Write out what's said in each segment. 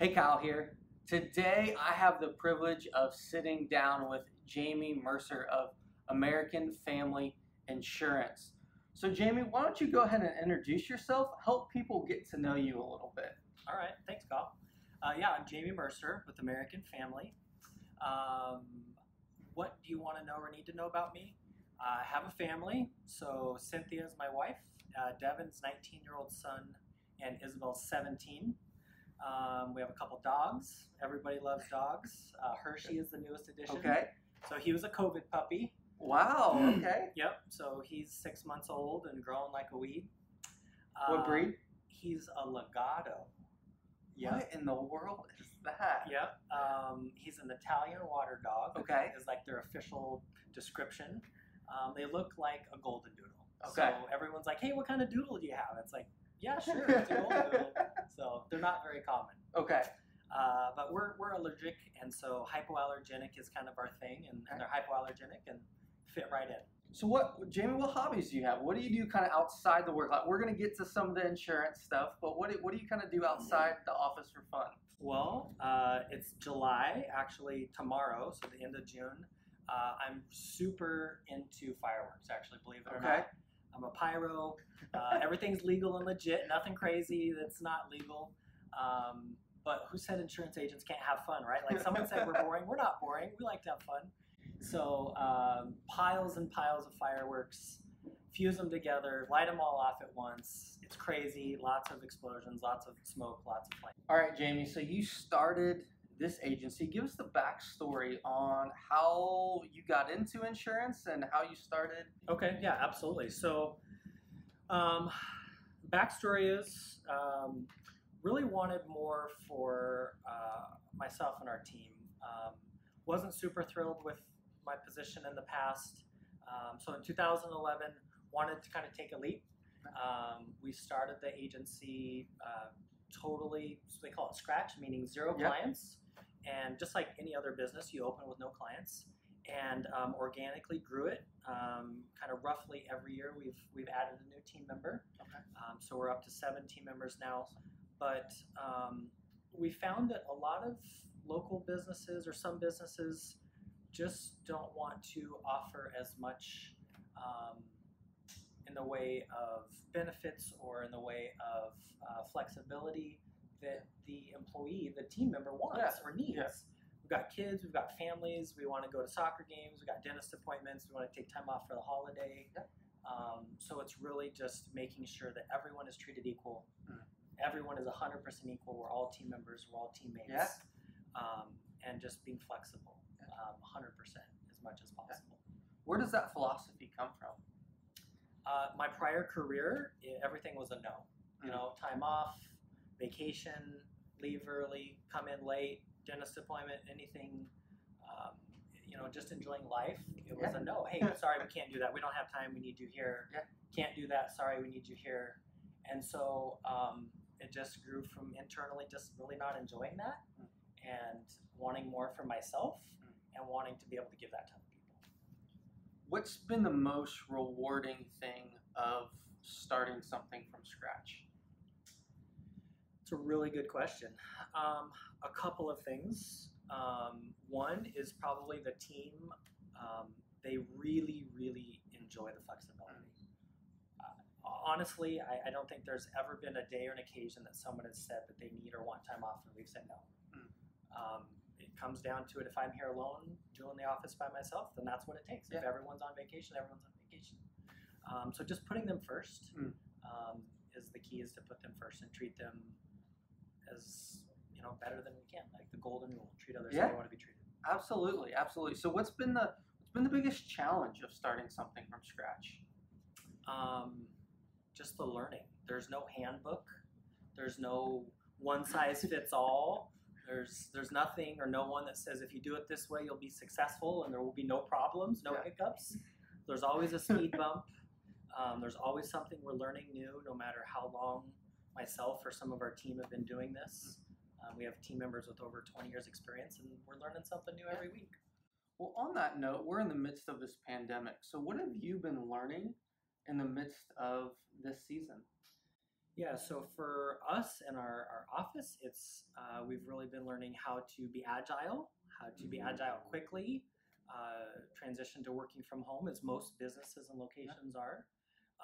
Hey, Kyle here. Today I have the privilege of sitting down with Jamie Mercer of American Family Insurance. So, Jamie, why don't you go ahead and introduce yourself? Help people get to know you a little bit. All right, thanks, Kyle. Uh, yeah, I'm Jamie Mercer with American Family. Um, what do you want to know or need to know about me? I have a family, so Cynthia is my wife, uh, Devin's 19 year old son, and Isabel's 17. Um, we have a couple dogs. Everybody loves dogs. Uh, Hershey is the newest addition. Okay. So he was a COVID puppy. Wow. Okay. Yep. So he's six months old and growing like a weed. What Um, breed? He's a Lagotto. Yep. What in the world is that? Yep. Um, he's an Italian water dog. Okay. Is like their official description. Um, they look like a golden doodle. Okay. So everyone's like, "Hey, what kind of doodle do you have?" It's like, "Yeah, sure, it's a golden doodle." So they're not very common. Okay. Uh, but we're, we're allergic, and so hypoallergenic is kind of our thing, and, and they're hypoallergenic and fit right in. So, what, Jamie? What hobbies do you have? What do you do kind of outside the work? Like, we're gonna get to some of the insurance stuff, but what do, what do you kind of do outside the office for fun? Well, uh, it's July, actually tomorrow, so the end of June. Uh, I'm super into fireworks, actually, believe it or Okay. not. I'm a pyro. Uh, everything's legal and legit. Nothing crazy that's not legal. Um, but who said insurance agents can't have fun, right? Like someone said we're boring. We're not boring. We like to have fun. So um, piles and piles of fireworks, fuse them together, light them all off at once. It's crazy. Lots of explosions, lots of smoke, lots of flame. All right, Jamie. So you started this agency. Give us the backstory on how you got into insurance and how you started. Okay, yeah, absolutely. So, um, backstory is um, really wanted more for uh, myself and our team. Um, wasn't super thrilled with my position in the past. Um, so in 2011, wanted to kind of take a leap. Um, we started the agency uh, totally, so they call it scratch, meaning zero Yep. clients. And just like any other business, you open with no clients and um, organically grew it. Um, kind of roughly every year, we've we've added a new team member. Okay. Um, so we're up to seven team members now. But um, we found that a lot of local businesses or some businesses just don't want to offer as much um, in the way of benefits or in the way of uh, flexibility that the employee, the team member wants Yeah. or needs. Yeah. We've got kids, we've got families, we want to go to soccer games, we've got dentist appointments, we want to take time off for the holiday. Yeah. Um, so it's really just making sure that everyone is treated equal. Mm. Everyone is 100% equal. We're all team members, we're all teammates. Yeah. Um, and just being flexible um, 100% as much as possible. Where does that philosophy come from? Uh, my prior career, everything was a no. You Mm. know, time off, vacation, leave early, come in late, dentist appointment, anything. Um, you know, just enjoying life. It was Yeah. a no. Hey, sorry, we can't do that. We don't have time. We need you here. Yeah. Can't do that. Sorry, we need you here. And so um, it just grew from internally just really not enjoying that Mm. and wanting more for myself Mm. and wanting to be able to give that to. What's been the most rewarding thing of starting something from scratch? It's a really good question. Um, a couple of things. Um, one is probably the team. Um, they really, really enjoy the flexibility. Uh, honestly, I, I don't think there's ever been a day or an occasion that someone has said that they need or want time off and we've said no. Mm. Comes down to it. If I'm here alone, doing the office by myself, then that's what it takes. If everyone's on vacation, everyone's on vacation. Um, so just putting them first Mm. um, is the key. Is to put them first and treat them as you know better than we can. Like the golden rule: treat others how you want to be treated. Absolutely, absolutely. So, what's been the what's been the biggest challenge of starting something from scratch? Um, just the learning. There's no handbook. There's no one size fits all. There's there's nothing or no one that says if you do it this way you'll be successful and there will be no problems, no Yeah. hiccups. There's always a speed bump. Um, there's always something we're learning new, no matter how long myself or some of our team have been doing this. Um, we have team members with over 20 years experience, and we're learning something new every week. Well, on that note, we're in the midst of this pandemic. So, what have you been learning in the midst of this season? Yeah, so for us in our, our office, it's uh, we've really been learning how to be agile, how to be agile quickly, uh, transition to working from home, as most businesses and locations are,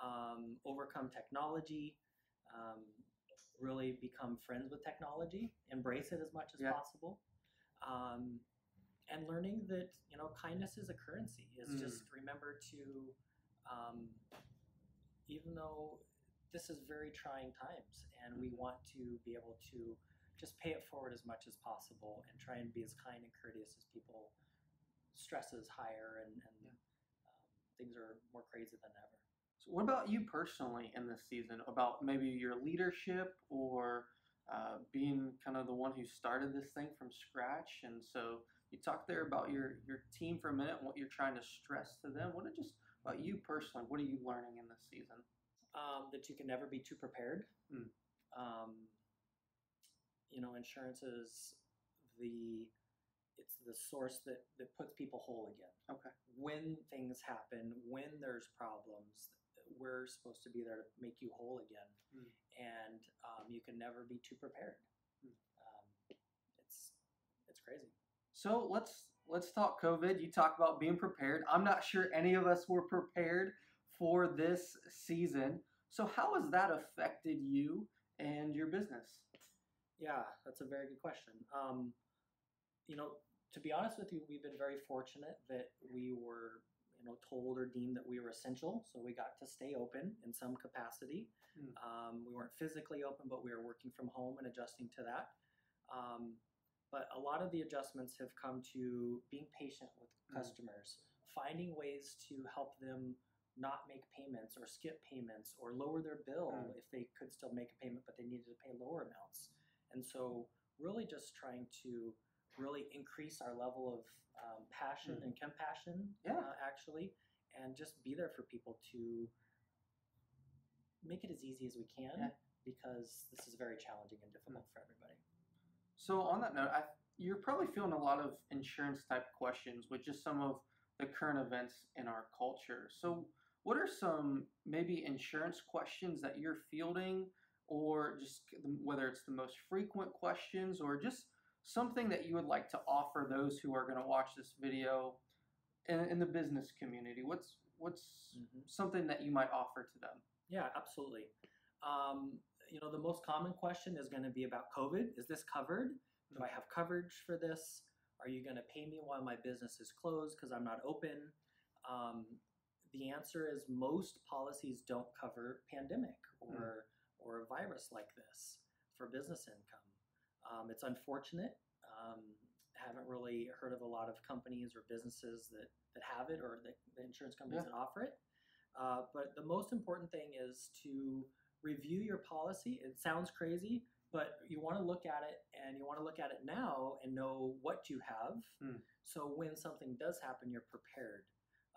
um, overcome technology, um, really become friends with technology, embrace it as much as Yeah. possible, um, and learning that you know kindness is a currency. Is Mm. just remember to, um, even though this is very trying times, and we want to be able to just pay it forward as much as possible and try and be as kind and courteous as people. Stress is higher, and, and Yeah. um, things are more crazy than ever. So what about you personally in this season? About maybe your leadership or uh, being kind of the one who started this thing from scratch? And so you talked there about your your team for a minute and what you're trying to stress to them. What are just about you personally? What are you learning in this season? Um, that you can never be too prepared. Mm. Um, you know, insurance is the it's the source that, that puts people whole again. Okay. When things happen, when there's problems, we're supposed to be there to make you whole again. Mm. And um, you can never be too prepared. Mm. Um, it's it's crazy. So let's let's talk COVID. You talk about being prepared. I'm not sure any of us were prepared for this season. So how has that affected you and your business? Yeah, that's a very good question. Um, you know, to be honest with you, we've been very fortunate that we were, you know, told or deemed that we were essential, so we got to stay open in some capacity. Mm. Um, we weren't physically open, but we were working from home and adjusting to that. Um, but a lot of the adjustments have come to being patient with Mm. customers, finding ways to help them not make payments or skip payments or lower their bill Mm. if they could still make a payment but they needed to pay lower amounts. And so, really, just trying to really increase our level of um, passion Mm. and compassion, Yeah. uh, actually, and just be there for people to make it as easy as we can Yeah. because this is very challenging and difficult for everybody. So on that note, I, you're probably feeling a lot of insurance type questions with just some of the current events in our culture. So what are some maybe insurance questions that you're fielding or just whether it's the most frequent questions or just something that you would like to offer those who are going to watch this video in, in the business community? What's what's Mhm. something that you might offer to them? Yeah, absolutely. Um, you know, the most common question is going to be about COVID. Is this covered? Do I have coverage for this? Are you going to pay me while my business is closed because I'm not open? Um, the answer is most policies don't cover pandemic or or a virus like this for business income. Um, it's unfortunate. Um, haven't really heard of a lot of companies or businesses that, that have it or the, the insurance companies Yeah. that offer it. Uh, but the most important thing is to review your policy. It sounds crazy, but you want to look at it and you want to look at it now and know what you have. Hmm. So when something does happen, you're prepared.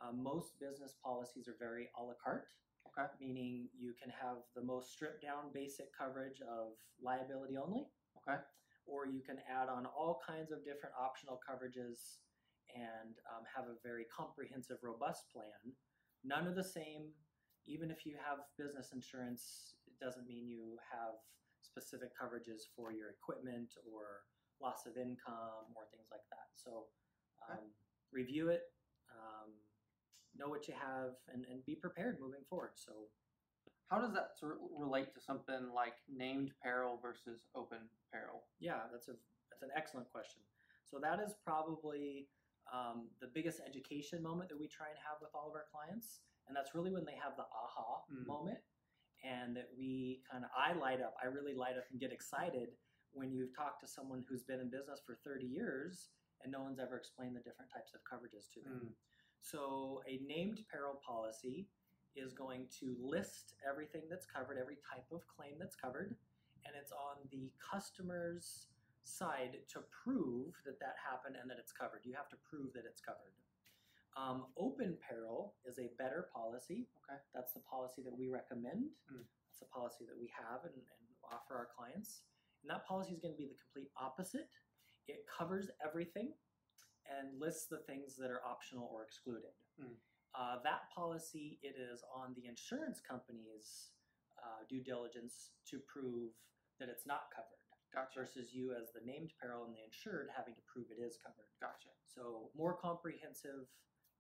Uh, most business policies are very a la carte, Okay. meaning you can have the most stripped down basic coverage of liability only, Okay. or you can add on all kinds of different optional coverages and um, have a very comprehensive, robust plan. None of the same. Even if you have business insurance, it doesn't mean you have specific coverages for your equipment or loss of income or things like that. So um, Okay. review it, know what you have, and, and be prepared moving forward. So How does that sort of relate to something like named peril versus open peril? Yeah, that's a that's an excellent question. So that is probably um, the biggest education moment that we try and have with all of our clients, and that's really when they have the aha Mm. moment, and that we kind of I light up. I really light up and get excited when you've talked to someone who's been in business for 30 years and no one's ever explained the different types of coverages to them. Mm. So a named peril policy is going to list everything that's covered, every type of claim that's covered, and it's on the customer's side to prove that that happened and that it's covered. You have to prove that it's covered. Um, open peril is a better policy. Okay. That's the policy that we recommend. Mm. That's a policy that we have and, and offer our clients. And that policy is going to be the complete opposite. It covers everything and lists the things that are optional or excluded. Mm. Uh, that policy, it is on the insurance company's uh, due diligence to prove that it's not covered Gotcha. versus you as the named peril and the insured having to prove it is covered. Gotcha. So more comprehensive,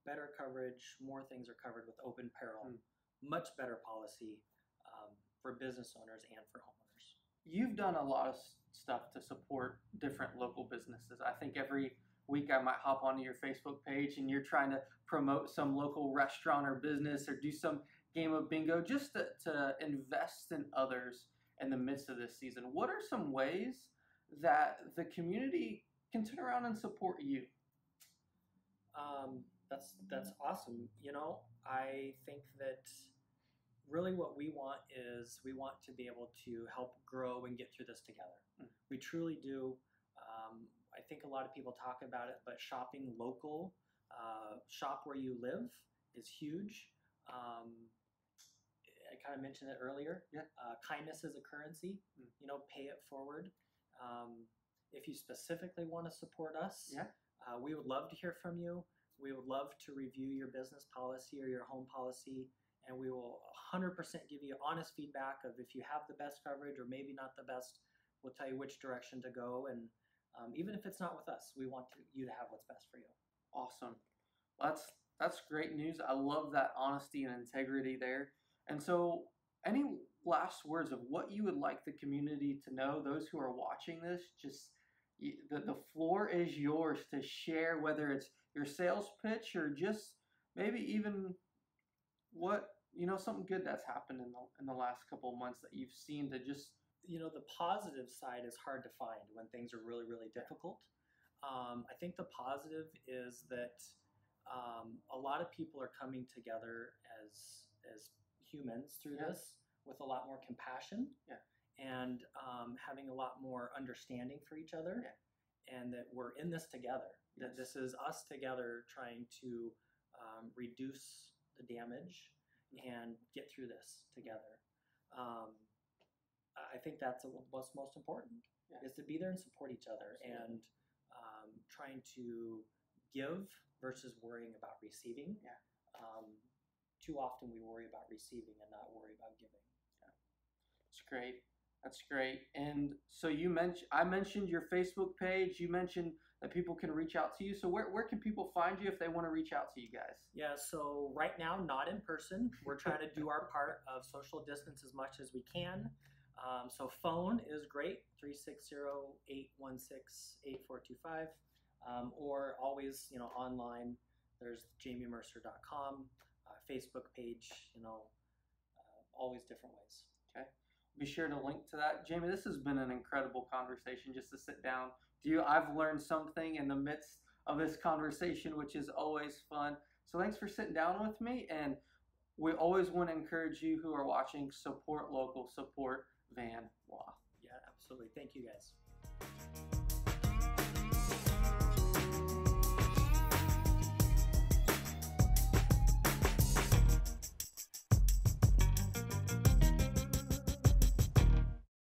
better coverage, more things are covered with open peril. Hmm. Much better policy um, for business owners and for homeowners. You've done a lot of stuff to support different local businesses. I think every week I might hop onto your Facebook page and you're trying to promote some local restaurant or business or do some game of bingo just to, to invest in others in the midst of this season. What are some ways that the community can turn around and support you? Um, that's that's awesome. You know, I think that really what we want is we want to be able to help grow and get through this together. Mm. We truly do. Um, I think a lot of people talk about it, but shopping local, uh, shop where you live, is huge. Um, I kind of mentioned it earlier. Yeah. Uh, kindness is a currency. Mm. You know, pay it forward. Um, if you specifically want to support us, Yeah. uh, we would love to hear from you. We would love to review your business policy or your home policy, and we will 100% give you honest feedback of if you have the best coverage or maybe not the best. We'll tell you which direction to go, and um, even if it's not with us, we want to, you to have what's best for you. Awesome. That's that's great news. I love that honesty and integrity there. And so, any last words of what you would like the community to know? Those who are watching this, just the the floor is yours to share. Whether it's your sales pitch or just maybe even what you know something good that's happened in the in the last couple of months that you've seen to just you know the positive side is hard to find when things are really really difficult. Um, i think the positive is that um, a lot of people are coming together as as humans through Yeah. this with a lot more compassion Yeah. and um, having a lot more understanding for each other and that we're in this together that this is us together trying to um, reduce the damage and get through this together. Um, think that's what's most important Yeah. is to be there and support each other Absolutely. and um, trying to give versus worrying about receiving. Yeah. Um, too often we worry about receiving and not worry about giving. Yeah. That's great. That's great. And so you mentioned I mentioned your Facebook page. You mentioned that people can reach out to you. So where, where can people find you if they want to reach out to you guys? Yeah, so right now, not in person. We're trying to do our part of social distance as much as we can. Um, so phone is great, 360-816-8425. Um, or always, you know, online, there's jamiemercer.com, uh, Facebook page, you know, uh, always different ways. Okay. Be sure to link to that. Jamie, this has been an incredible conversation just to sit down with you. I've learned something in the midst of this conversation, which is always fun. So thanks for sitting down with me. And we always want to encourage you who are watching, support local, support Van Wa. Yeah, absolutely. Thank you guys.